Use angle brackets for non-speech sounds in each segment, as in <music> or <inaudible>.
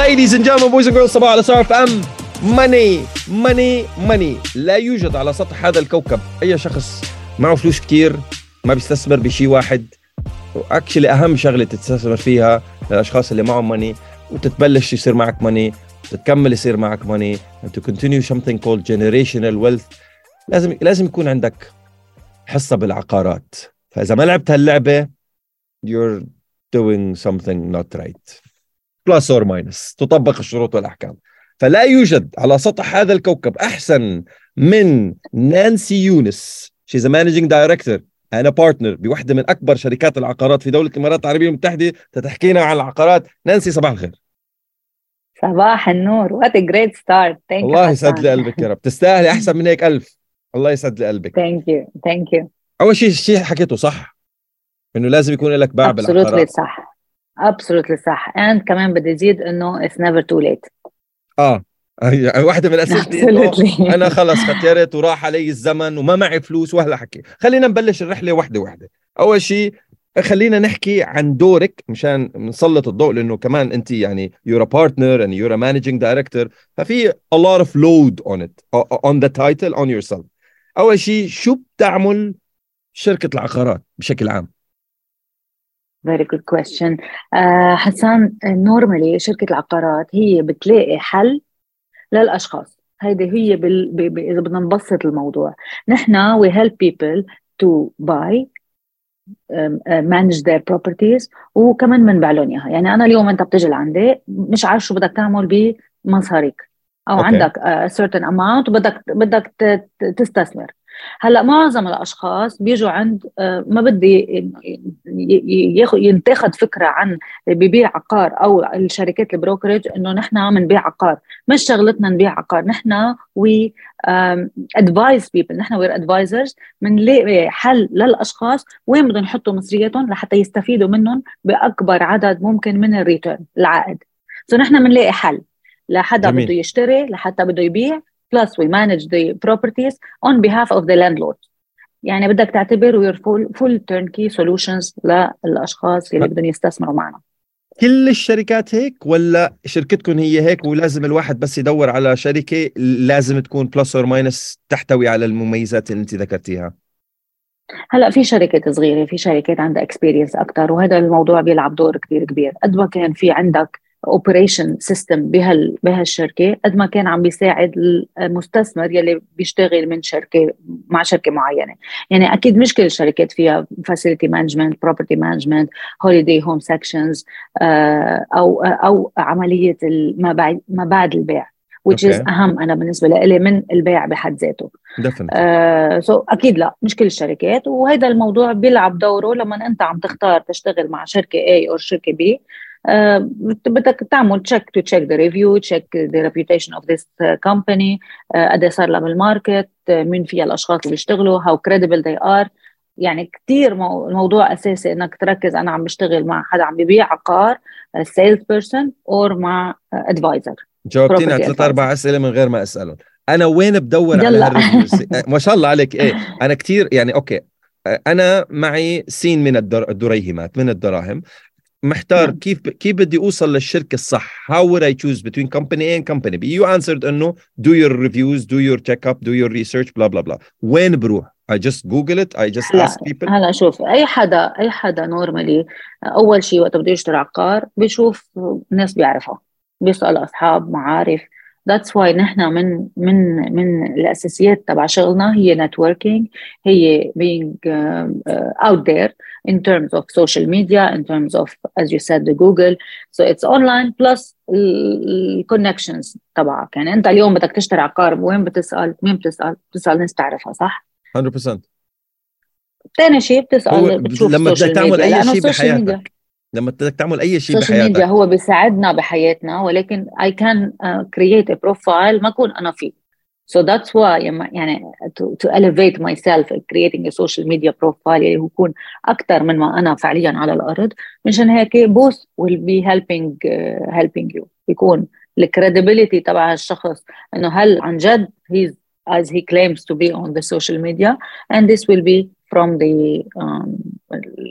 Ladies and gentlemen, boys and girls, صباح على صار أم. ماني ماني ماني لا يوجد على سطح هذا الكوكب أي شخص معه فلوس كتير ما بيستثمر بشيء واحد. اكشلي أهم شغلة تستثمر فيها للاشخاص اللي معهم ماني وتتبلش يصير معك ماني تكمل يصير معك ماني and to continue something called generational wealth. لازم لازم يكون عندك حصة بالعقارات. فإذا ما لعبت هاللعبة you're doing something not right. Plus or minus تطبق الشروط والأحكام. فلا يوجد على سطح هذا الكوكب أحسن من نانسي يونس. She's a managing director أنا partner بوحدة من أكبر شركات العقارات في دولة الإمارات العربية المتحدة. تتحكينا عن العقارات. نانسي صباح الخير. صباح النور. what great start thank الله يسعد لي قلبك يا رب. تستاهلي أحسن من هيك ألف. الله يسعد لي قلبك. thank you thank you أول شيء شيء حكيته صح؟ إنه لازم يكون لك باع بالعقارات. صح. Absolutely صح. and كمان بدي ازيد إنه it's never too late آه. يعني واحدة من Absolutely. <laughs> أنا خلص خترت وراح علي الزمن وما معي فلوس وهلا حكي. خلينا نبلش الرحلة وحدة وحدة. أول شيء خلينا نحكي عن دورك مشان نسلط الضوء لإنه كمان أنت يعني partner and you're a managing director. ففي a lot of load on it on the title on yourself. أول شيء شو بتعمل شركة العقارات بشكل عام؟ very good question حسان normally شركة العقارات هي بتلاقي حل للأشخاص. هيدي هي بال... ب... ب... إذا بدنا نبسط الموضوع. نحن we help people to buy uh, manage their properties وكمان بنبيع لهم إياها. يعني أنا اليوم انت بتجي لعندي مش عارف شو بدك تعمل بمصاريك. أو okay. عندك a certain amount وبدك بدك تستثمر. هلا معظم الأشخاص بيجوا عند آه، ما بدي ي- ي- ياخد ينتاخد فكرة عن ببيع عقار أو الشركات ال brokerage إنه نحن عم نبيع عقار. مش شغلتنا نبيع عقار. نحن we advise people نحن we're advisors بنلاقي حل للأشخاص وين بدهم يحطوا مصرياتهم لحتى يستفيدوا منهم بأكبر عدد ممكن من ال return العائد. so نحن بنلاقي حل لحدا. بده يشتري لحتى بده يبيع. Plus we manage the properties on behalf of the landlord. يعني بدك تعتبر we're full, full turnkey solutions للأشخاص اللي بدهم يستثمروا معنا. كل الشركات هيك ولا شركتكم هي هيك ولازم الواحد بس يدور على شركة لازم تكون plus or minus تحتوي على المميزات اللي انت ذكرتيها؟ هلا في شركات صغيرة في شركات عندها experience أكثر وهذا الموضوع بيلعب دور كثير كبير. قد ما كان في عندك operation system بهال بهالشركة قد ما كان عم بيساعد المستثمر يلي بيشتغل من شركه مع شركة معينة. يعني أكيد مش كل الشركات فيها facility management property management holiday home sections أو أو عملية ما بعد ما بعد البيع which is okay. أهم أنا بالنسبة لي من البيع بحد ذاته. definitely آه so أكيد لا مش كل الشركات وهذا الموضوع بيلعب دوره لما أنت عم تختار تشتغل مع شركة A أو شركة B. بدك تعمل check the review check the reputation of this uh, company آه قد إيه صار لها بال market آه مين فيها الأشخاص اللي بيشتغلوا how credible they are. يعني كثير مو- الموضوع أساسي إنك تركز أنا عم بشتغل مع حدا عم ببيع عقار sales person or مع advisor جاوبتيني على ثلاث أربع أسئلة من غير ما أسألهم. أنا وين بدور على يلا. هال reviews <laughs> ما شاء الله عليك. إيه أنا كثير يعني okay. أنا معي سين من الدر... الدريهمات من الدراهم. محتار نعم. كيف ب... كيف بدي أوصل للشركة الصح؟ how would I choose between company A company B you answered إنه do your reviews do your check up do your research بلا بلا بلا وين بروح؟ I just Google it I just ask people هلا شوف أي حدا أي حدا normally أول شيء وقت بده يشتري عقار بشوف ناس بيعرفها بيسأل أصحاب معارف. that's why نحن من من من الأساسيات تبع شغلنا هي networking هي being out there in terms of social media in terms of as you said the Google. So it's online plus ال connections تبعك. يعني أنت اليوم بدك تشتري عقار وين بتسأل مين بتسأل؟ بتسأل ناس تعرفها صح؟ 100% ثاني شيء بتسأل بتشوف لما بدك تعمل أي شيء ميديا بحياتك. لما بدك تعمل أي شيء ال social media بحياتك. هو بيساعدنا بحياتنا ولكن I can uh, create a profile ما أكون أنا فيه. So that's why يعني to, to elevate myself creating a social media profile اللي هو يكون أكثر من ما أنا فعليا على الأرض مشان هيك both will be helping uh, helping you يكون الكريديبيليتي تبع الشخص انه هل عن جد he's as he claims to be on the social media and this will be from the um,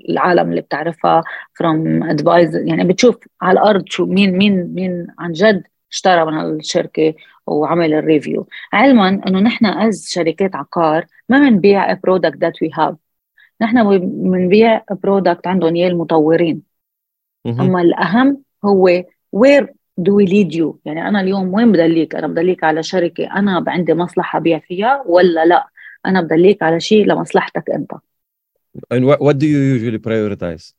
العالم اللي بتعرفها from advisor يعني بتشوف على الأرض شو مين مين مين عن جد اشترى من الشركة وعمل ال review. علما إنه نحن as شركات عقار ما بنبيع product that we have نحن بنبيع product عندهم اياه المطورين. أما الأهم هو where do we lead you يعني أنا اليوم وين بدليك أنا بدليك على شركة أنا عندي مصلحة أبيع فيها ولا لا؟ أنا بدليك على شيء لمصلحتك أنت. And what, what do you usually prioritize?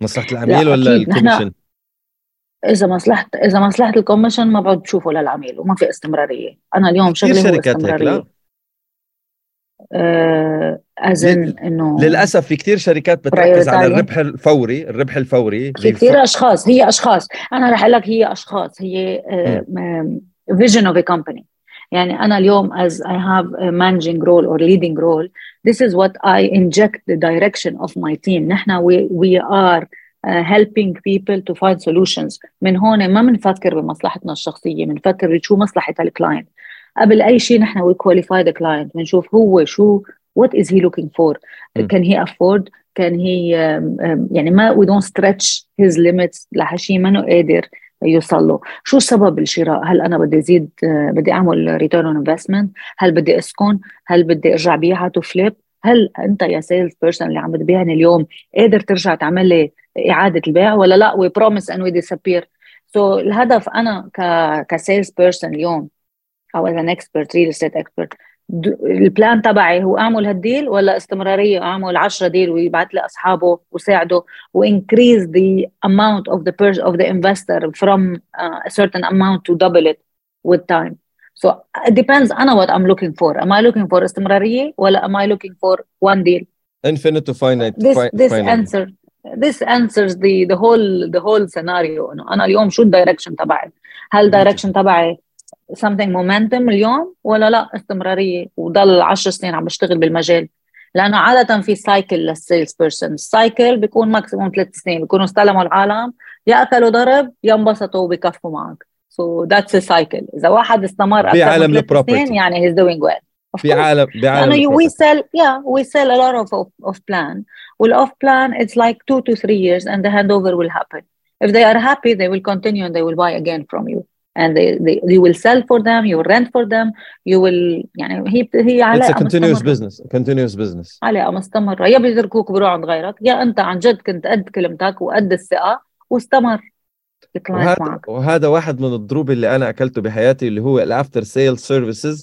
مصلحة العميل ولا ال commission؟ إذا مصلحه إذا مصلحة ال commission ما بعد بشوفه للعميل وما في استمرارية. أنا اليوم شغلي هو استمراريه لا؟ آه إذن إنه للأسف في كثير شركات بتركز على الربح الفوري الربح الفوري. في كثير أشخاص هي أشخاص. أنا رح أقول لك هي أشخاص هي vision of a company يعني أنا اليوم as I have a managing role or leading role this is what I inject the direction of my team. نحن we, we are helping people to find solutions. من هون ما بنفكر بمصلحتنا الشخصية بنفكر بشو مصلحة ال client قبل أي شيء نحن we qualify the client. بنشوف هو شو what is he looking for can he afford can he um, um, يعني ما we don't stretch his limits. لشي ما قادر يوصل له. شو سبب الشراء؟ هل أنا بدي ازيد بدي أعمل return investment هل بدي أسكن؟ هل بدي أرجع بيعها to flip هل أنت يا sales person اللي عم تبيعني اليوم قادر ترجع تعمل لي إعادة البيع ولا لا؟ we promise and we disappear so الهدف أنا ك ك sales person اليوم or as an expert real estate expert ال plan تبعي هو أعمل هال deal ولا استمرارية أعمل 10 deal ويبعث لي أصحابه وساعده و increase the of the purse of the investor from uh, a certain amount to double it with time. So it depends. أنا what I'm looking for. Am I looking for استمرارية ولا am I looking for one deal? Infinite to finite this, this finite. answer this answers the the whole the whole scenario. انه أنا اليوم شو ال direction تبعي؟ هل ال direction تبعي something momentum اليوم ولا لا؟ استمرارية. وضل 10 سنين عم بشتغل بالمجال. لأنه عادة في cycle لل sales person ال cycle بيكون maximum ثلاث سنين. بيكونوا استلموا العالم يا اكلوا ضرب يا انبسطوا وبكفوا معك. so that's cycle إذا واحد استمر في عالم ال property يعني he's doing well في عالم بعالم وي سيل يا وي سيل ا لوت اوف اوف بلان والاوف بلان اتس لايك 2 to 3 years and the handover will happen. If they are happy they will continue and they will buy again from you. And they, they you will sell for them you will rent for them you will يعني هي هي علاقه It's a continuous مستمرة. business a continuous business. علاقه مستمره يا بيتركوك بروح عند غيرك يا أنت عن جد كنت قد كلمتك وقد الثقة واستمر. وهذا, وهذا واحد من الضروب اللي أنا أكلته بحياتي اللي هو ال after sale services.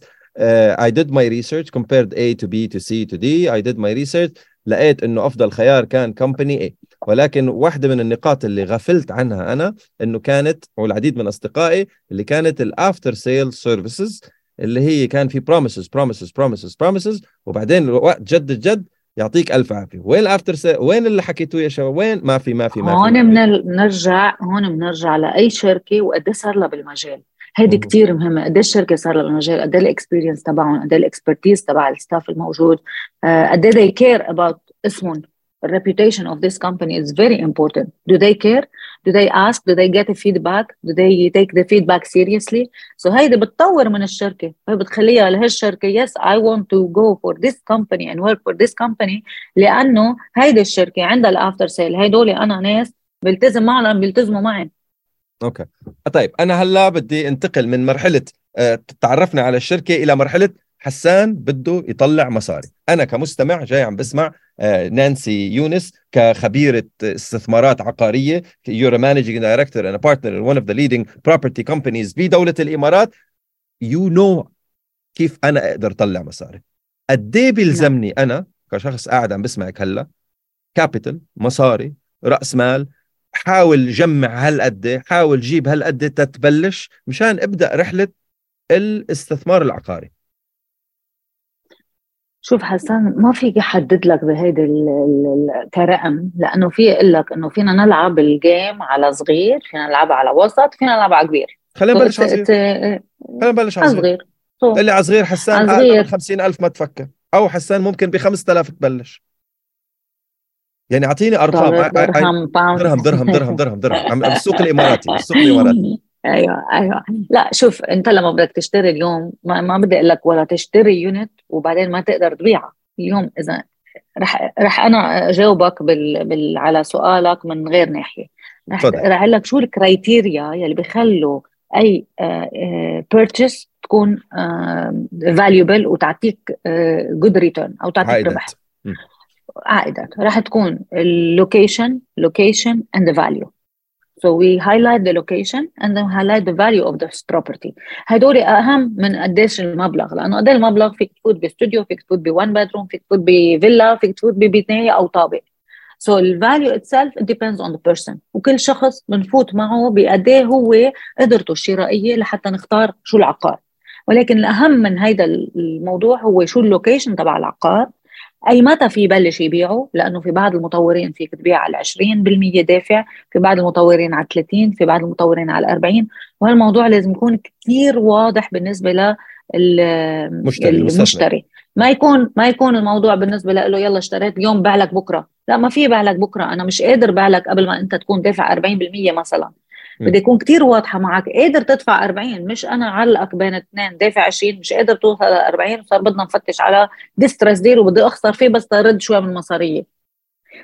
I did my research compared A to B to C to D. I did my research لقيت إنه أفضل خيار كان company A. ولكن واحدة من النقاط اللي غفلت عنها أنا أنه كانت والعديد من أصدقائي اللي كانت ال after sale services اللي هي كان في promises promises promises promises وبعدين وقت جد الجد يعطيك ألف عافية. وين ال after وين اللي حكيتوه يا شباب؟ وين؟ ما في ما في ما في هون بنرجع هون بنرجع لأي شركة وقد صار لها بالمجال. هيدي كثير مهمة. قد الشركة صار لها بالمجال؟ قد ال experience تبعهم؟ قد ال expertise تبع ال staff الموجود؟ قد they care about اسمهم؟ Reputation of this company is very important. Do they care? Do they ask? Do they get a feedback? Do they take the feedback seriously? So هيدي بتطور من الشركة هي بتخليها لهالشركة yes I want to go for this company and work for this company لأنه هيدي الشركة عندها ال after sale هيدول أنا ناس بلتزم معهم بيلتزموا معي okay طيب أنا هلأ بدي انتقل من مرحلة تعرفنا على الشركة إلى مرحلة حسان بده يطلع مصاري. أنا كمستمع جاي عم بسمع نانسي يونس كخبيرة استثمارات عقارية your managing director and partner in one of the leading property companies بدولة الإمارات. you you know know كيف أنا أقدر اطلع مصاري. قد إيه بيلزمني أنا كشخص قاعد عم بسمعك هلا capital مصاري رأس مال حاول جمع هالقد حاول جيب هالقد تتبلش مشان أبدأ رحلة الاستثمار العقاري. شوف حسن ما فيك احدد لك بهيدي كرقم لأنه في أقول لك إنه فينا نلعب ال game على صغير فينا نلعبها على وسط فينا نلعبها على كبير. خلينا نبلش على صغير. خلينا نبلش على صغير. اللي على صغير حسان من 50000 ما تفكر. أو حسان ممكن ب 5000 تبلش. يعني أعطيني أرقام. درهم درهم درهم درهم درهم درهم. السوق الإماراتي السوق الإماراتي. أيوه أيوه. لا شوف أنت لما بدك تشتري اليوم ما, ما بدي أقول لك ولا تشتري unit وبعدين ما تقدر تبيعها اليوم إذا رح رح أنا أجاوبك بال... بال... على سؤالك من غير ناحية. رح رح أقول لك شو ال criteria يلي بيخلوا أي purchase تكون valuable وتعطيك good return أو تعطيك ربح. عائدات. راح تكون ال location location and value So we highlight the location and then highlight the value of this property. هدول أهم من قديش المبلغ لأنه قد المبلغ فيك تفوت باستوديو فيك تفوت ب one bedroom فيك تفوت بفيلا فيك تفوت ببناية أو طابق. So the value itself it depends on the person وكل شخص بنفوت معه بقد هو قدرته الشرائية لحتى نختار شو العقار. ولكن الأهم من هذا الموضوع هو شو اللوكيشن تبع العقار أي متى في يبلش يبيعه لأنه في بعض المطورين فيك تبيع على 20% دافع في بعض المطورين على 30 في بعض المطورين على 40 وهالموضوع لازم يكون كثير واضح بالنسبة للمشتري ما يكون ما يكون الموضوع بالنسبة له يلا اشتريت اليوم بيع لك بكرة. لا ما في بيع لك بكرة. أنا مش قادر بيع لك قبل ما أنت تكون دافع 40% مثلا. بدي اكون كتير واضحة معك. قادر تدفع 40 مش أنا علقك بين اثنين دافع 20 مش قادر توصل ل 40 صار بدنا نفتش على distress deal وبدي أخسر فيه بس ترد شوي من مصاريه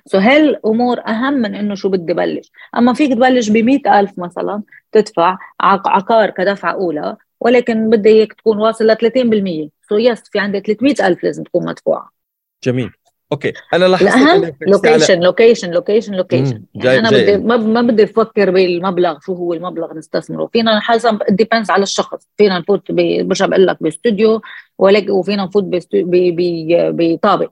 so هالأمور أهم من إنه شو بدي بلش. أما فيك تبلش ب ألف مثلا تدفع عقار كدفعة أولى ولكن بدي إياك تكون واصل ل 30% so yes في عندي 300 ألف لازم تكون مدفوعة. جميل. okay أنا لاحظت location location location location أنا بدي ما بدي أفكر بالمبلغ شو هو المبلغ نستثمره. فينا حسب depends على الشخص. فينا نفوت برجع بقول لك باستوديو وفينا نفوت بطابق.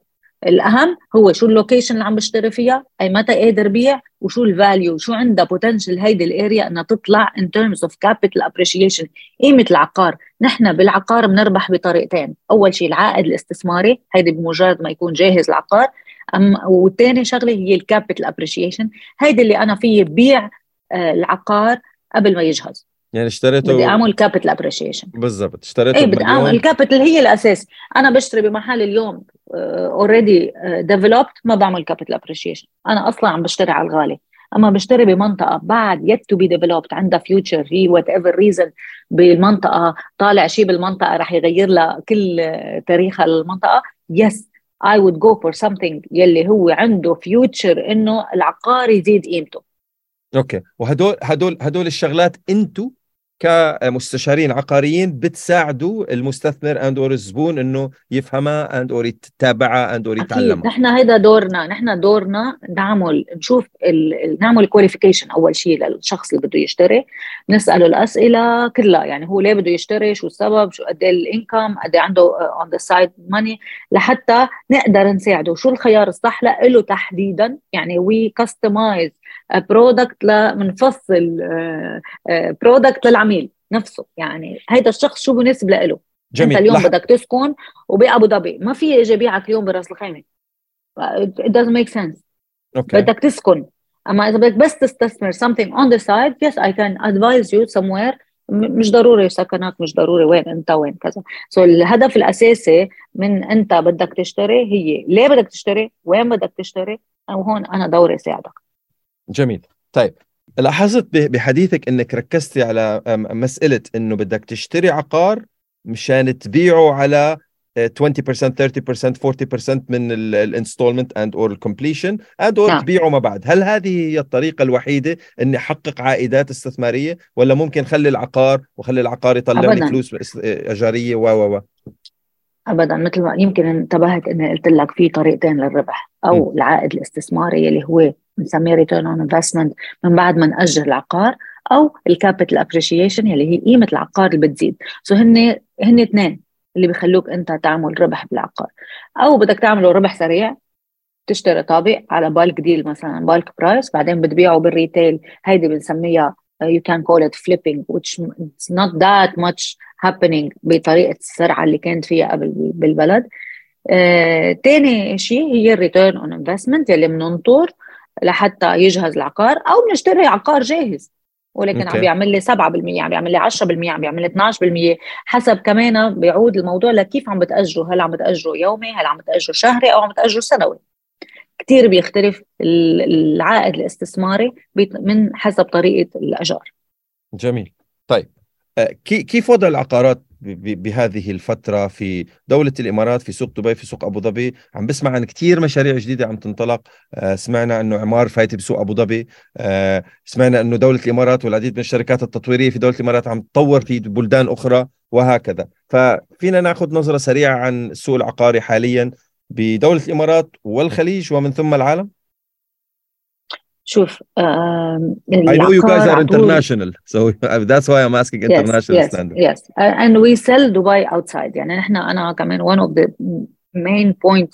الأهم هو شو ال location اللي عم بشتري فيها أي متى قادر بيع وشو ال value شو عندها potential هيدي ال area إنها تطلع in terms of capital appreciation قيمة العقار. نحن بالعقار بنربح بطريقتين. أول شيء العائد الاستثماري هيدي بمجرد ما يكون جاهز العقار. أم وثاني شغلة هي ال capital appreciation هيدي اللي أنا فيي بيع آه، العقار قبل ما يجهز. يعني اشتريته بدي أعمل كابيتال ابريشيشن بالضبط. اشتريته إيه بدي أعمل ال capital هي الأساس. أنا بشتري بمحل اليوم already developed ما بعمل capital appreciation أنا أصلا عم بشتري على الغالي. أما بشتري بمنطقة بعد yet to be developed عندها future هي whatever reason بالمنطقة طالع شيء بالمنطقة رح يغير لها كل تاريخها المنطقة. yes I would go for something يلي هو عنده future إنه العقار يزيد قيمته. okay. وهدول هدول هدول الشغلات أنتم كمستشارين عقاريين بتساعدوا المستثمر and or الزبون إنه يفهمها and or يتابعها اند اور يتعلمها نحن هيدا دورنا نحن دورنا نعمل نشوف ال... نعمل qualification أول شيء للشخص اللي بده يشتري نسأله الأسئلة كلها يعني هو ليه بده يشتري شو السبب شو قد إيه ال income قد إيه عنده on the side money لحتى نقدر نساعده. شو الخيار الصح؟ له تحديدا يعني we customize product لمنفصل product للعميل نفسه. يعني هيدا الشخص شو مناسب له؟ جميل. أنت اليوم لح... بدك تسكن وبأبو ظبي ما في أجي بيعك اليوم براس الخيمة. It doesn't make sense. okay. بدك تسكن. أما إذا بدك بس تستثمر something on the side yes I can advise you somewhere. مش ضروري سكنك مش ضروري وين أنت وين كذا. so الهدف الأساسي من أنت بدك تشتري هي ليه بدك تشتري؟ وين بدك تشتري؟ وهون أنا دوري ساعدك جميل. طيب لاحظت بحديثك إنك ركزتي على مسألة إنه بدك تشتري عقار مشان تبيعه على 20% 30% 40% من ال installment and or ال completion and or تبيعه ما بعد. هل هذه هي الطريقة الوحيدة إني أحقق عائدات استثمارية ولا ممكن خلي العقار وخلي العقار يطلع لي فلوس إيجارية و و و؟ ابدا مثل ما يمكن انتبهت إني قلت لك في طريقتين للربح أو م. العائد الاستثماري اللي هو بنسميه return on investment من بعد ما نأجر العقار أو ال capital appreciation اللي هي قيمة العقار اللي بتزيد. so هن هن اثنين اللي بخلوك أنت تعمل ربح بالعقار. أو بدك تعمله ربح سريع تشتري طابق على bulk deal مثلا bulk price بعدين بتبيعه بال retail هيدي بنسميها you can call it flipping which it's not that much happening بطريقة السرعة اللي كانت فيها قبل بالبلد. آه، تاني شيء هي ال return on investment اللي بننطر لحتى يجهز العقار أو بنشتري عقار جاهز. ولكن okay. عم بيعمل لي 7% عم بيعمل لي 10% عم بيعمل لي 12% حسب كمان بيعود الموضوع لكيف عم بتأجره هل عم بتأجره يومي هل عم بتأجره شهري أو عم بتأجره سنوي. كثير بيختلف العائد الاستثماري من حسب طريقة الأجار. جميل. طيب آه، كيف وضع العقارات بهذه الفترة في دولة الإمارات في سوق دبي في سوق أبو ظبي؟ عم بسمع عن كثير مشاريع جديدة عم تنطلق. آه، سمعنا أنه عمار فايت بسوق أبو ظبي. آه، سمعنا أنه دولة الإمارات والعديد من الشركات التطويرية في دولة الإمارات عم تطور في بلدان أخرى وهكذا. ففينا ناخذ نظرة سريعة عن السوق العقاري حاليا. بدولة الإمارات والخليج ومن ثم العالم شوف I know you guys are international so that's why I'm asking international yes, standard yes and we sell Dubai outside يعني نحن أنا كمان one of the main point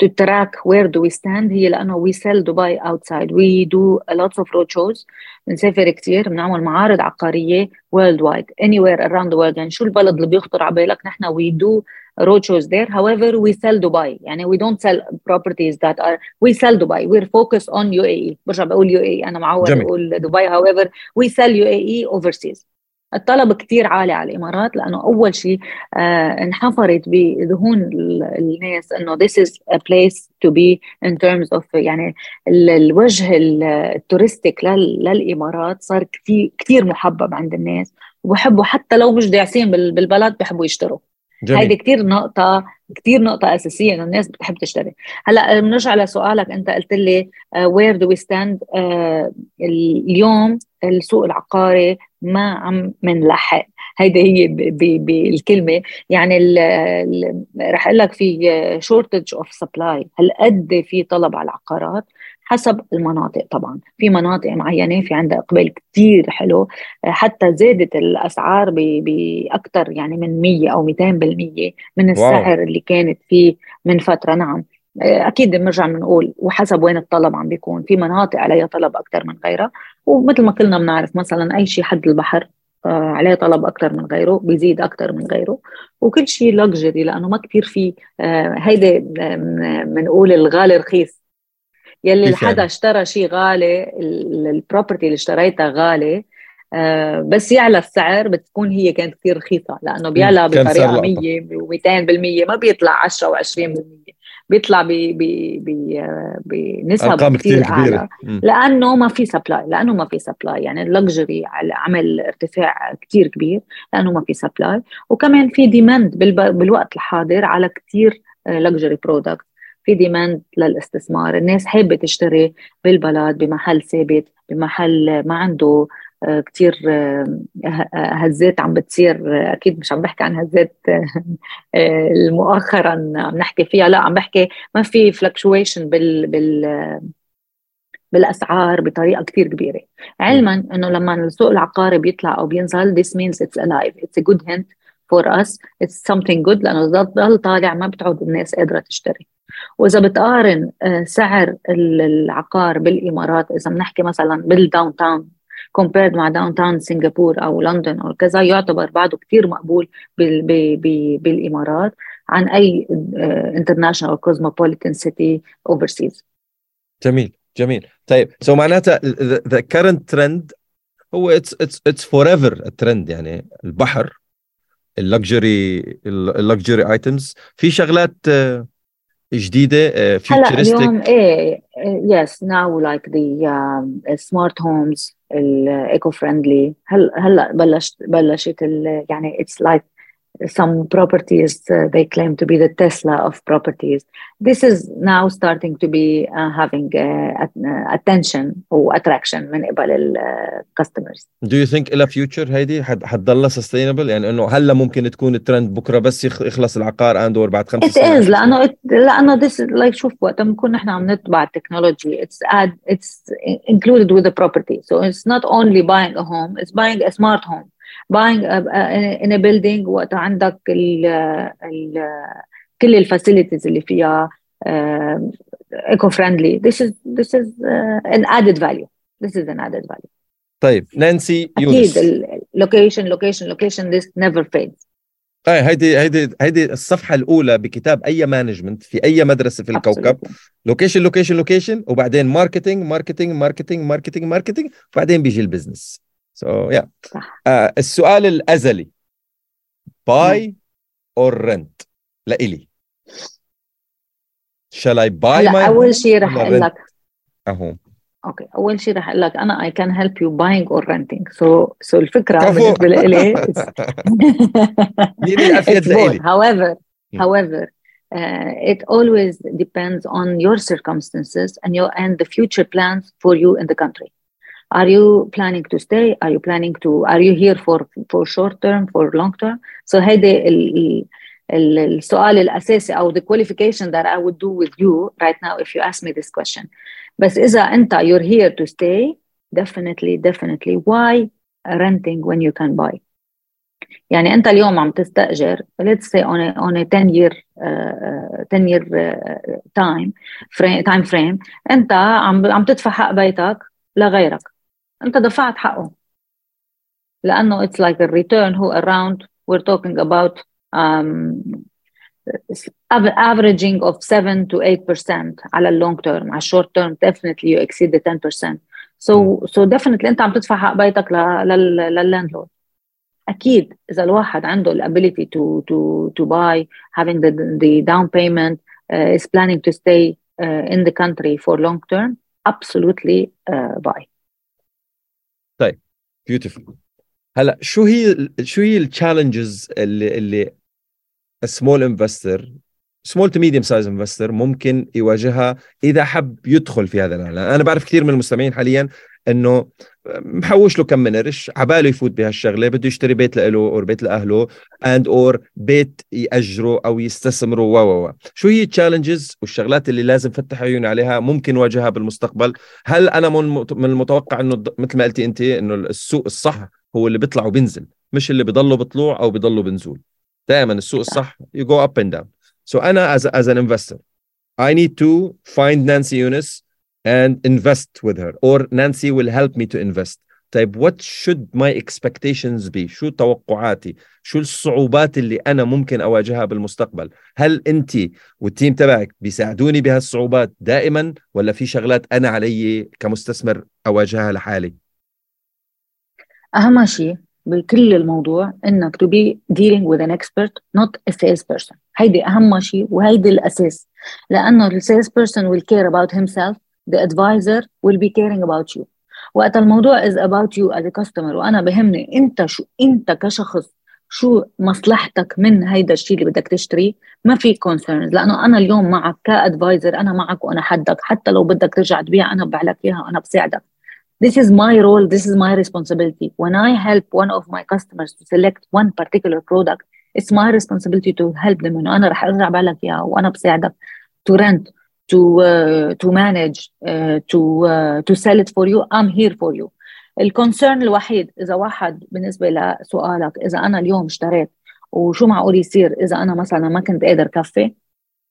to track where do we stand هي لأنه we sell Dubai outside we do a lot of road shows بنسافر كثير بنعمل معارض عقارية worldwide anywhere around the world يعني شو البلد اللي بيخطر على بالك نحن we do road shows there. However, we sell Dubai. يعني we don't sell properties that are we sell Dubai. We're focused on UAE. برجع بقول UAE أنا معود أقول دبي. However, we sell UAE overseas. الطلب كتير عالي على الإمارات لأنه أول شيء آه انحفرت بذهون الناس إنه this is a place to be in terms of يعني الوجه التورستيك للإمارات صار كثير كثير محبب عند الناس وبحبوا حتى لو مش داعسين بالبلد بحبوا يشتروا هيدي كثير نقطة كثير نقطة أساسية إنه الناس بتحب تشتري. هلأ بنرجع لسؤالك. أنت قلت لي where do we stand اليوم السوق العقاري ما عم منلحق. هيدي هي بالكلمة. يعني رح أقول لك في shortage of supply هالقد في طلب على العقارات؟ حسب المناطق طبعا. في مناطق معينة في عندها إقبال كثير حلو. حتى زادت الأسعار باكثر يعني من 100 أو 200% من السعر واو. اللي كانت فيه من فترة. نعم. أكيد بنرجع بنقول وحسب وين الطلب عم بيكون. في مناطق عليها طلب أكثر من غيرها. ومثل ما كلنا بنعرف مثلا أي شيء حد البحر آه، عليه طلب أكثر من غيره بيزيد أكثر من غيره. وكل شيء لكجري لأنه ما كثير في آه، هيدي بنقول الغالي رخيص. يلي حدا يعني؟ اشترى شيء غالي ال property اللي اشتريتها غالي آه بس يعلى السعر بتكون هي كانت كثير رخيصة لأنه بيعلى بطريقة 100 و200% ما بيطلع 10 و20% بيطلع بنسب كثير أعلى. لأنه ما في supply لأنه ما في supply يعني ال luxury عمل ارتفاع كثير كبير لأنه ما في supply وكمان في demand بالوقت الحاضر على كثير luxury product في demand للاستثمار. الناس حابة تشتري بالبلد بمحل ثابت بمحل ما عنده آه، كثير آه، هزات عم بتصير. آه، أكيد مش عم بحكي عن هزات <laughs> مؤخرا عم نحكي فيها. لا عم بحكي ما في fluctuation بال بال بالأسعار بطريقة كثير كبيرة. علما إنه لما السوق العقاري بيطلع أو بينزل this means it's alive. It's a good hint for us it's something good لأنه ضل طالع ما بتعود الناس قادرة تشتري. وإذا بتقارن سعر العقار بالإمارات إذا بنحكي مثلا بال downtown compared مع downtown سنغافور أو لندن أو كذا يعتبر بعده كثير مقبول بالإمارات عن أي international cosmopolitan city overseas جميل جميل. طيب so معناتها the current trend هو it's it's it's forever ال trend يعني البحر ال luxury ال luxury items في شغلات جديدة futuristic هلا اليوم إيه yes now like the smart homes ال eco friendly هل هلا بلشت بلشت يعني it's like some properties uh, they claim to be the Tesla of properties. This is now starting to be uh, having uh, attention or attraction من قبل ال customers. Do you think إلى future هيدي حتضلها sustainable يعني إنه هلا ممكن تكون الترند بكرة بس يخلص العقار اند اور بعد خمس It سنين. is لأنه it, لأنه this is like شوف وقت بنكون نحن عم نتبع التكنولوجي it's add it's included with the property so it's not only buying a home it's buying a smart home in a building وقت عندك ال ال كل ال facilities اللي فيها eco friendly this is this is uh, an added value. This is an added value. طيب نانسي يونس أكيد ال location location location this never fades. اي هيدي هيدي هيدي الصفحة الأولى بكتاب أي management في أي مدرسة في الكوكب. location location location وبعدين marketing marketing marketing marketing marketing وبعدين بيجي البزنس so, يا yeah. uh, السؤال الازلي باي اور رنت لإلي shall I buy my اول شيء رح اقول لك اهو اوكي اول شيء رح اقول لك انا I can help you buying or renting so so الفكره بالنسبه لي مين الافيد <laughs> لإلي however however uh, it always depends on your circumstances and your and the future plans for you in the country are you planning to stay are you planning to are you here for for short term for long term so هيدي ال, السؤال الاساسي او the qualification that I would do with you right now if you ask me this question بس اذا انت you're here to stay definitely definitely why renting when you can buy يعني انت اليوم عم تستاجر let's say on a, on a 10 year uh, 10 year uh, time frame time frame انت عم عم تدفع حق بيتك لغيرك انت دفعت حقه لانه it's like a return who around we're talking about um, averaging of 7 to 8% على اللونج تيرم على الشورت تيرم definitely you exceed the 10% so so definitely انت عم تدفع حق بيتك لللاندلورد اكيد اذا الواحد عنده الابيليتي to to to buy having the the down payment uh, is planning to stay uh, in the country for long term absolutely uh, buy طيب beautiful. هلا شو هي شو هي ال challenges اللي اللي small investor small to medium size investor ممكن يواجهها إذا حب يدخل في هذا العالم؟ أنا بعرف كثير من المستمعين حاليا إنه محوش له كم من قرش عباله يفوت بهالشغلة بده يشتري بيت له أو بيت لأهله and or بيت يأجره أو يستثمره و و شو هي ال challenges والشغلات اللي لازم فتح عيوني عليها ممكن واجهها بالمستقبل؟ هل أنا من المتوقع إنه مثل ما قلتي أنت إنه السوق الصح هو اللي بيطلع وبينزل مش اللي بضله بطلوع أو بضله بنزول. دائما السوق الصح you go up and down. So أنا as, as an investor I need to find Nancy Eunice and invest with her. Or Nancy will help me to invest. طيب what should my expectations be? شو توقعاتي؟ شو الصعوبات اللي أنا ممكن أواجهها بالمستقبل؟ هل أنت والتيم تبعك بيساعدوني بهالصعوبات دائما ولا في شغلات أنا علي كمستثمر أواجهها لحالي؟ أهم شيء بكل الموضوع إنك to be dealing with an expert not a sales person هيدي أهم شيء وهيدي الأساس. لأنه ال sales person will care about himself the advisor will be caring about you. وقت الموضوع is about you as a customer وأنا بهمني أنت شو أنت كشخص شو مصلحتك من هيدا الشيء اللي بدك تشتريه ما في concerns لأنه أنا اليوم معك ك advisor أنا معك وأنا حدك حتى لو بدك ترجع تبيع أنا ببيع إياها وأنا بساعدك. This is my role this is my responsibility. When i help one of my customers to select one particular product it's my responsibility to help them إنه أنا رح أرجع بالك إياها وأنا بساعدك to rent to uh, to manage uh, to uh, to sell it for you. I'm here for you. ال concern الوحيد إذا واحد بالنسبة لسؤالك إذا أنا اليوم اشتريت وشو معقول يصير؟ إذا أنا مثلا ما كنت قادر كفي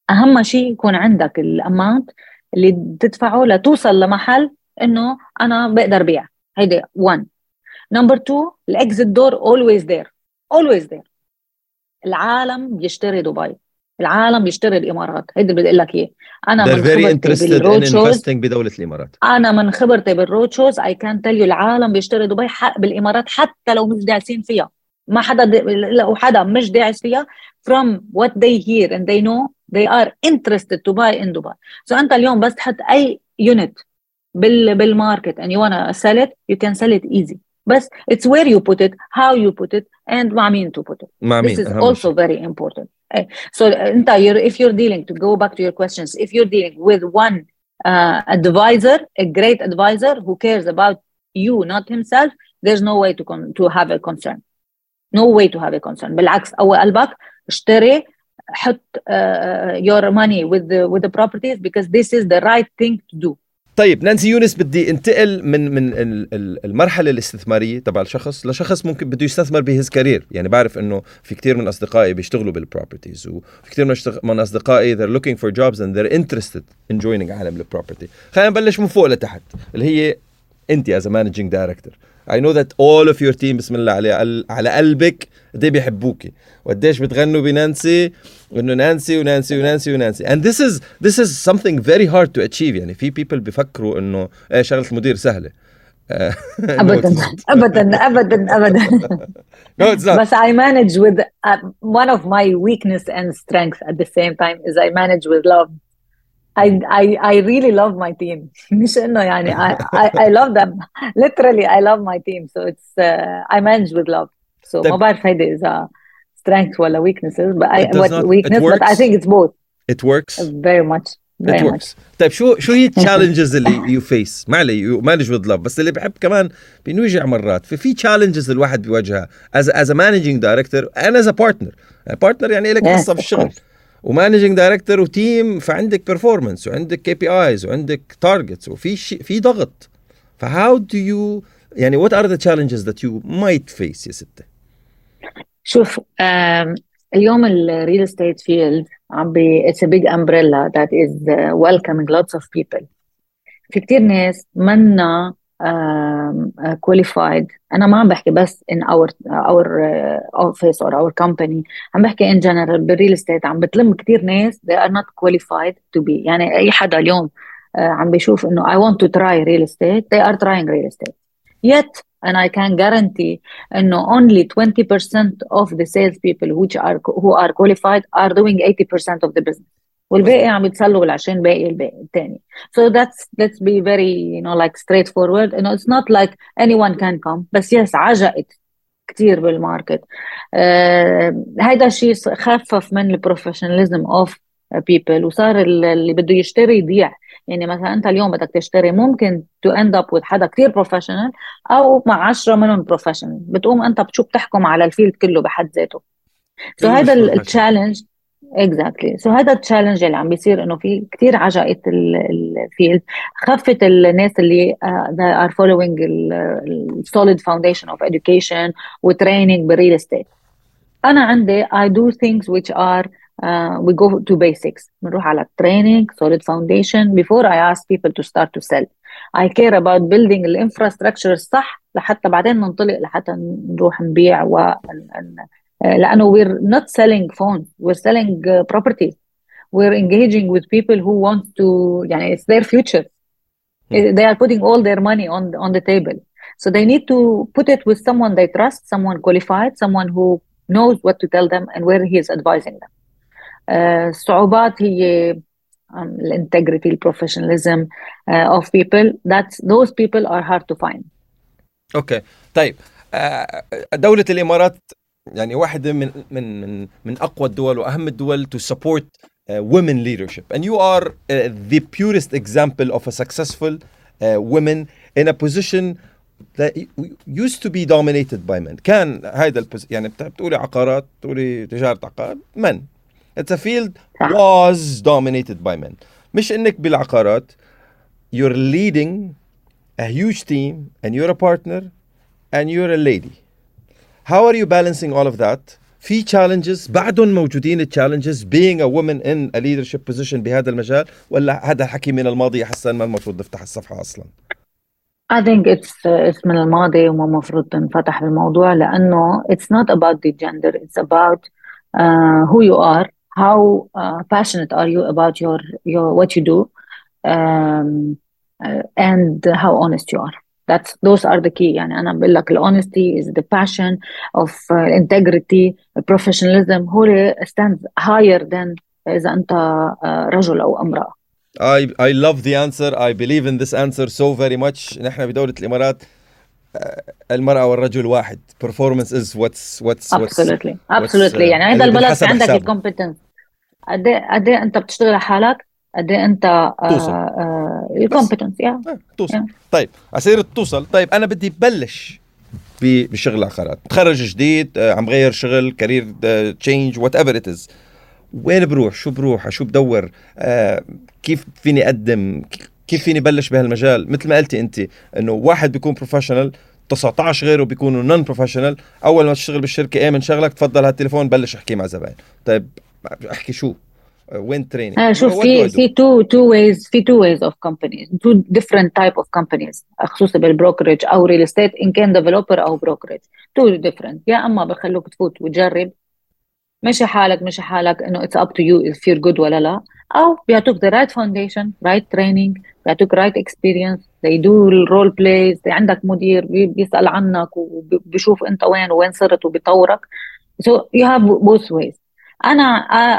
أهم شيء يكون عندك ال amount اللي تدفعه لتوصل لمحل إنه أنا بقدر بيع. هيدي 1 number 2 ال exit door always there always there العالم بيشتري دبي. العالم بيشتري الإمارات. هيدي اللي بدي أقول لك إياه. أنا They're من خبرتي بال road shows بدولة الإمارات. أنا من خبرتي بال road shows I can tell you العالم بيشتري دبي حق بالإمارات حتى لو مش داعسين فيها. ما حدا لو حدا مش داعس فيها. From what they hear and they know they are interested to buy in Dubai so أنت اليوم بس تحط أي unit بال بال market and you wanna sell it you can sell it easy. بس it's where you put it how you put it and مع مين to put it مع this is also very important so انت you're, if you're dealing to go back to your questions if you're dealing with one uh, advisor a great advisor who cares about you not himself there's no way to con- to have a concern no way to have a concern بالعكس أول قلبك اشتري حط uh, your money with the with the properties because this is the right thing to do طيب نانسي يونس بدي انتقل من من المرحلة الاستثمارية تبع الشخص لشخص ممكن بده يستثمر بهز كارير. يعني بعرف إنه في كثير من أصدقائي بيشتغلوا بالبروبرتيز وفي كثير من, من أصدقائي they're looking for jobs and they're interested in joining عالم البروبرتي خلينا نبلش من فوق لتحت اللي هي أنت a managing director. I know that all of your team بسم الله على على قلبك قد ايه بيحبوكي وقديش بتغنوا بنانسي وانه نانسي ونانسي ونانسي ونانسي and this is this is something very hard to achieve يعني في people بيفكروا انه ايه شغله المدير سهله <laughs> ابدا ابدا ابدا ابدا <laughs> no it's not بس I manage with uh, one of my weakness and strength at the same time is I manage with love I, I, I really love my team. مش انه يعني I, I, I love them. <laughs> Literally I love my team. So it's uh, I manage with love. So ما بعرف هيدي اذا strength ولا weaknesses but I, what not, weakness but I think it's both. It works? Very much very it works. much. طيب شو شو هي <laughs> التشالنجز اللي يو فيس ما علي يو مانج وذ لاف بس اللي بحب كمان بينوجع مرات. ففي challenges الواحد بيواجهها. as as managing director and as partner partner يعني لك قصه في الشغل. و managing director و team فعندك performance وعندك KPIs وعندك targets وفي شيء في ضغط. ف how do you يعني what are the challenges that you might face يا ستة؟ شوف اليوم ال real estate field عم بي it's a big umbrella that is welcoming lots of people في كثير ناس منا كواليفايد uh, انا ما عم بحكي بس ان اور اور اوفيس اور اور كومباني عم بحكي ان جنرال بالريل استيت عم بتلم كثير ناس they are not qualified to be يعني اي حدا اليوم uh, عم بيشوف انه I want to try real estate they are trying real estate yet and I can guarantee انه only 20% of the sales people which are who are qualified are doing 80% of the business والباقي عم يتسلوا ال 20 باقي الباقي الثاني so that's let's be very you know like straightforward. You know it's not like anyone can come. بس yes عجقت كثير بال market uh, هيدا الشيء خفف من ال professionalism of people. وصار اللي بده يشتري يضيع. يعني مثلا أنت اليوم بدك تشتري ممكن to end up with حدا كثير professional أو مع 10 منهم professional بتقوم أنت بتشو بتحكم على ال field كله بحد ذاته. سو so هذا ال challenge exactly so هذا ال challenge اللي عم بيصير إنه في كثير عجقت ال field خفت الناس اللي are following ال solid foundation of education و training بال real estate أنا عندي I do things which are uh, we go to basics. بنروح على training solid foundation before I ask people to start to sell. I care about building ال infrastructure الصح لحتى بعدين ننطلق لحتى نروح نبيع و لانه we're not selling phones we're selling uh, properties we're engaging with people who want to يعني it's their future hmm. they are putting all their money on on the table so they need to put it with someone they trust someone qualified someone who knows what to tell them and where he is advising them الصعوبات هي الانتجريتي البروفيشناليزم اوف بيبل ذاتس those people are hard to find اوكي طيب دولة الامارات يعني واحدة من من من من اقوى الدول واهم الدول to support uh, women leadership and you are uh, the purest example of a successful uh, women in a position that used to be dominated by men كان هذا يعني بتقولي عقارات بتقولي تجارة عقار men It's a field was dominated by men مش انك بالعقارات you're leading a huge team and you're a partner and you're a lady how are you balancing all of that في challenges بعدهم موجودين challenges being a woman in a leadership position بهذا المجال ولا هذا الحكي من الماضي يا حسن ما المفروض نفتح الصفحة أصلا I think it's it's من الماضي وما المفروض تنفتح الموضوع لأنه it's not about the gender it's about uh, who you are how uh, passionate are you about your your what you do um, uh, and how honest you are that's those are the key يعني انا بقول لك honesty is the passion of uh, integrity professionalism هو stands higher than اذا انت uh, رجل او امراه I I love the answer I believe in this answer so very much نحن بدولة الامارات المرأة والرجل واحد performance is what's what's absolutely what's, absolutely uh, يعني هذا البلد في عندك الكومبتنس قد ايه قد ايه انت بتشتغل على حالك قد إيه أنت توصل. ال competence يا توصل. طيب عسير توصل. طيب أنا بدي بلش بشغل عقارات متخرج جديد عم غير شغل career change whatever it is وين بروح؟ شو بروح؟ شو بدور؟ آه كيف فيني أقدم؟ كيف فيني بلش بهالمجال؟ مثل ما قلتي أنت إنه واحد بيكون professional 19 غيره بيكونوا non professional أول ما تشتغل بالشركة إيه من شغلك؟ تفضل هالتليفون بلش أحكي مع زباين. طيب أحكي شو؟ وين training آه شوف في في two two ways في two ways of companies two different type of companies خصوصا بال brokerage أو real estate إن كان developer أو brokerage two different يا أما بخلوك تفوت وتجرب. مشي حالك مشي حالك إنه it's up to you if you're good ولا لا. أو بيعطوك the right foundation right training بيعطوك experience. They do role plays عندك مدير بيسأل عنك وبيشوف أنت وين وين صرت وبيطورك. So you have both ways. أنا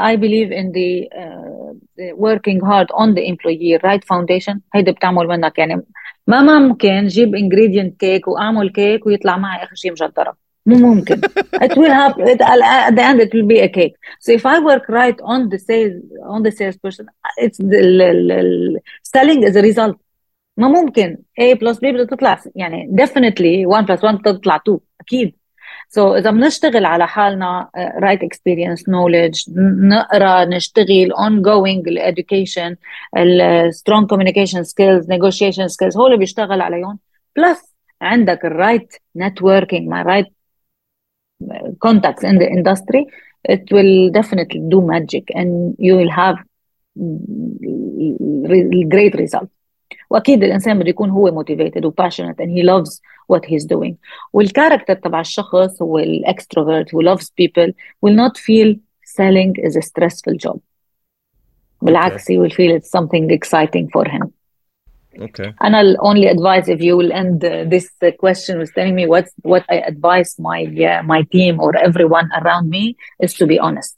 I believe in the working hard on the employee right foundation هيدي بتعمل منك. يعني ما ممكن جيب ingredient كيك وأعمل كيك ويطلع معي آخر شيء مجدرة. مو ممكن. it will have at the end it will be a cake so so if I work right on the sales on the sales person it's the, the, the ما ممكن. A plus B تطلع يعني definitely 1 plus 1 تطلع 2 أكيد. so so إذا بنشتغل على حالنا right experience knowledge نقرأ نشتغل ongoing ال education ال strong communication skills negotiation skills هول بيشتغل عليهم. plus عندك ال right networking مع right contacts in the industry it will definitely do magic and you will have great results واكيد الانسان بده يكون هو motivated و passionate and he loves what he's doing والكاركتر تبع الشخص هو الاكستروفرت who loves people will not feel selling is a stressful job بالعكس okay. he will feel it's something exciting for him Okay. And I'll only advise if you will end uh, this uh, question with telling me what what I advise my uh, my team or everyone around me is to be honest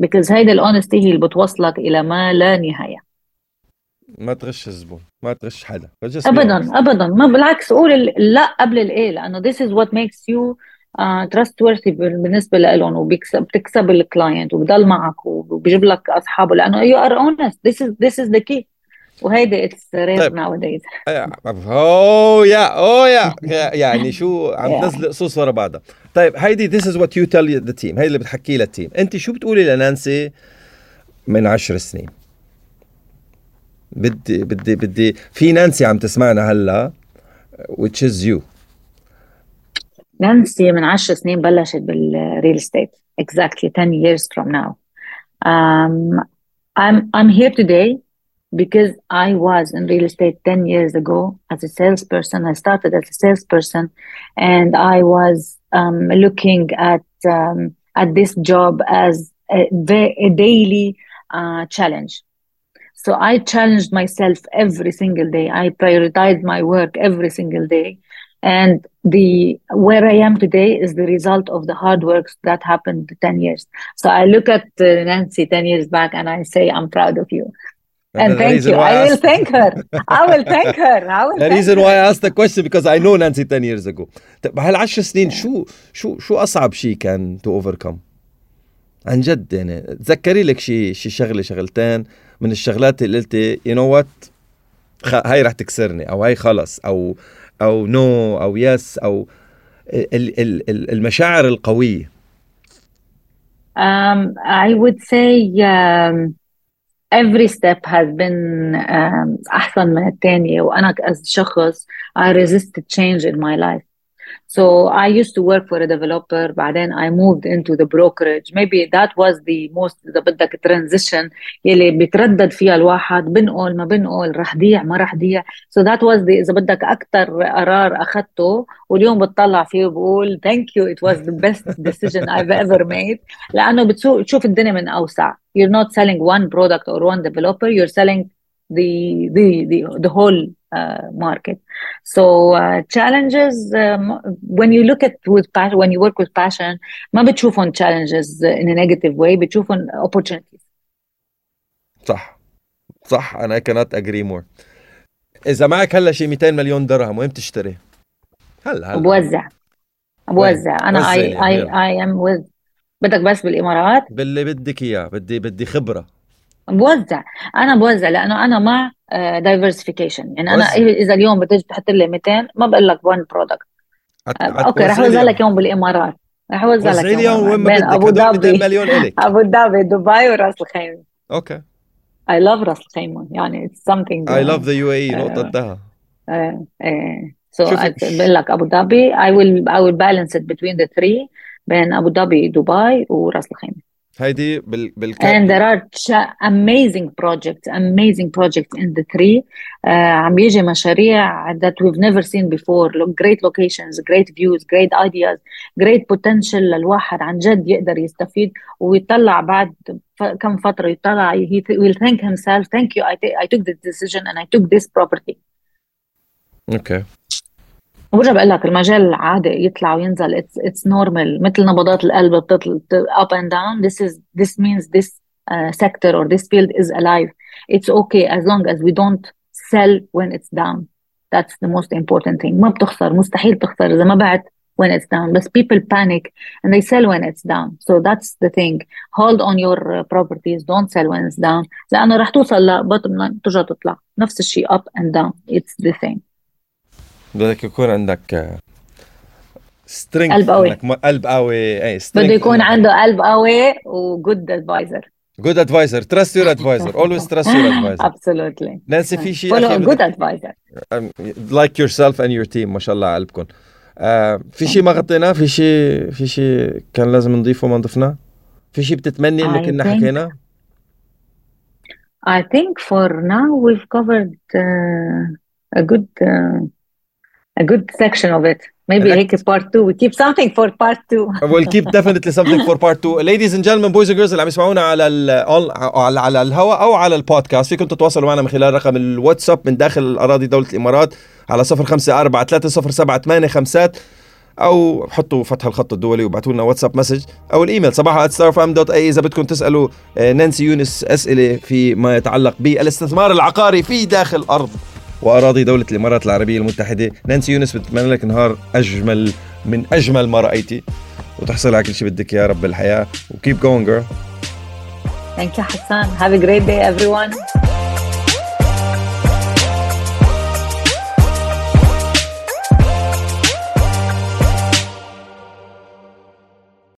because هيدي الhonesty هي اللي بتوصلك إلى ما لا نهاية. ما تغش الزبون ما تغش حدا. ابدا ابدا. ما بالعكس قول لا قبل الايه لأنه this is what makes you uh, trustworthy بالنسبة لهم وبيكسب بتكسب ال client وبضل معك وبيجيب لك أصحابه لأنه you are honest. This is this is the key. وهيدي it's rare طيب. nowadays. <laughs> أوه يا أوه يا <laughs> يعني شو عم تنزل قصص ورا بعضها طيب هيدي this is what you tell the team. هي اللي بتحكيه لل team أنت شو بتقولي لنانسي من عشر سنين؟ بدي بدي بدي في نانسي عم تسمعنا هلا which is you نانسي من 10 سنين بلشت بالريل استيت exactly 10 years from now um, I'm I'm here today because I was in real estate 10 years ago as a salesperson. I started as a salesperson and I was um, looking at um, at this job as a, a daily uh, challenge. So I challenged myself every single day. I prioritized my work every single day. And the where I am today is the result of the hard work that happened 10 years. So I look at uh, Nancy 10 years back and I say, I'm proud of you. And, and thank you. I, I will <laughs> thank her. I will thank her. I will the reason her. why I asked the question because I know Nancy 10 years ago. طب هالعشر سنين شو شو شو اصعب شيء كان to overcome؟ عن جد يعني تذكري لك شيء شيء شغله شغلتين من الشغلات اللي قلتي you know what هاي رح تكسرني أو هاي خلص أو أو no no, أو yes أو ال ال المشاعر القوية. Um, I would say um, every step has been um, أحسن من الثانية وأنا as شخص I resisted change in my life. So I used to work for a developer بعدين I moved into the brokerage maybe that was the most إذا بدك transition يلي بيتردد فيها الواحد بنقول ما بنقول رح ضيع ما رح ضيع so that was the إذا بدك أكثر قرار أخذته واليوم بتطلع فيه وبقول thank you it was the best decision I've ever made لأنه بتشوف الدنيا من أوسع you're not selling one product or one developer you're selling the the the, the whole uh, market so uh, challenges um, when you look at with passion when you work with passion ما بتشوفهم challenges in a negative way بتشوفهم opportunities صح صح أنا cannot agree more اذا معك هلا شي 200 مليون درهم وين بتشتري هلا هلا بوزع بوزع أنا اي اي اي ام وذ بدك بس بالامارات باللي بدك اياه بدي بدي خبره بوزع أنا بوزع لأنه أنا مع diversification يعني أنا إذا اليوم بتجي تحط لي 200 ما بقول لك one product أوكي رح أوزع لك يوم بالإمارات. رح أوزع لك يوم وين بين أبو ظبي مليون إلك. أبو ظبي دبي وراس الخيمة. أوكي. I love راس الخيمة. يعني it's something I love the UAE نقطه انتهى إيه so بقول لك أبو ظبي I will I will balance it between the three بين أبو ظبي دبي وراس الخيمة. هيدي بال بال and there are amazing projects amazing projects in the three uh, عم يجي مشاريع that we've never seen before great locations great views great ideas great potential للواحد عن جد يقدر يستفيد ويطلع بعد كم فترة يطلع he will thank himself thank you I, I took this decision and I took this property okay برجع بقول لك المجال عادي يطلع وينزل اتس نورمال مثل نبضات القلب بتطلع up and down this is this means this uh, sector or this field is alive it's okay as long as we don't sell when it's down that's the most important thing ما بتخسر مستحيل تخسر اذا ما بعت when it's down but people panic and they sell when it's down so that's the thing hold on your uh, properties don't sell when it's down لأنه رح توصل لبطن ترجع تطلع نفس الشيء up and down it's the same بدك يكون عندك strength قلب قوي. قلب قوي. اي بده يكون عنده قلب قوي و good advisor good advisor trust your advisor always trust your advisor absolutely نانسي في شيء good advisor like yourself and your team ما شاء الله على قلبكم. آه في شيء ما غطيناه؟ في شيء في شيء كان لازم نضيفه ما ضفناه؟ في شيء بتتمني إنه كنا حكينا I think for now we've covered uh, a good uh, a good section of it. Maybe هيك part two. We keep something for part two. <laughs> we'll keep definitely something for part two. Ladies and gentlemen, boys and girls اللي عم يسمعونا على ال على على الهواء أو على البودكاست فيكم تتواصلوا معنا من خلال رقم الواتساب من داخل أراضي دولة الإمارات على 0543 أو حطوا فتح الخط الدولي وابعتوا لنا واتساب message أو الإيميل صباحا اي إذا بدكم تسألوا نانسي يونس أسئلة فيما يتعلق بالإستثمار العقاري في داخل أرض وأراضي دولة الإمارات العربية المتحدة نانسي يونس بتمنى لك نهار أجمل من أجمل ما رايتي وتحصل على كل شيء بدك يا رب بالحياة و keep going girl Thank you, Hassan. Have a great day, everyone.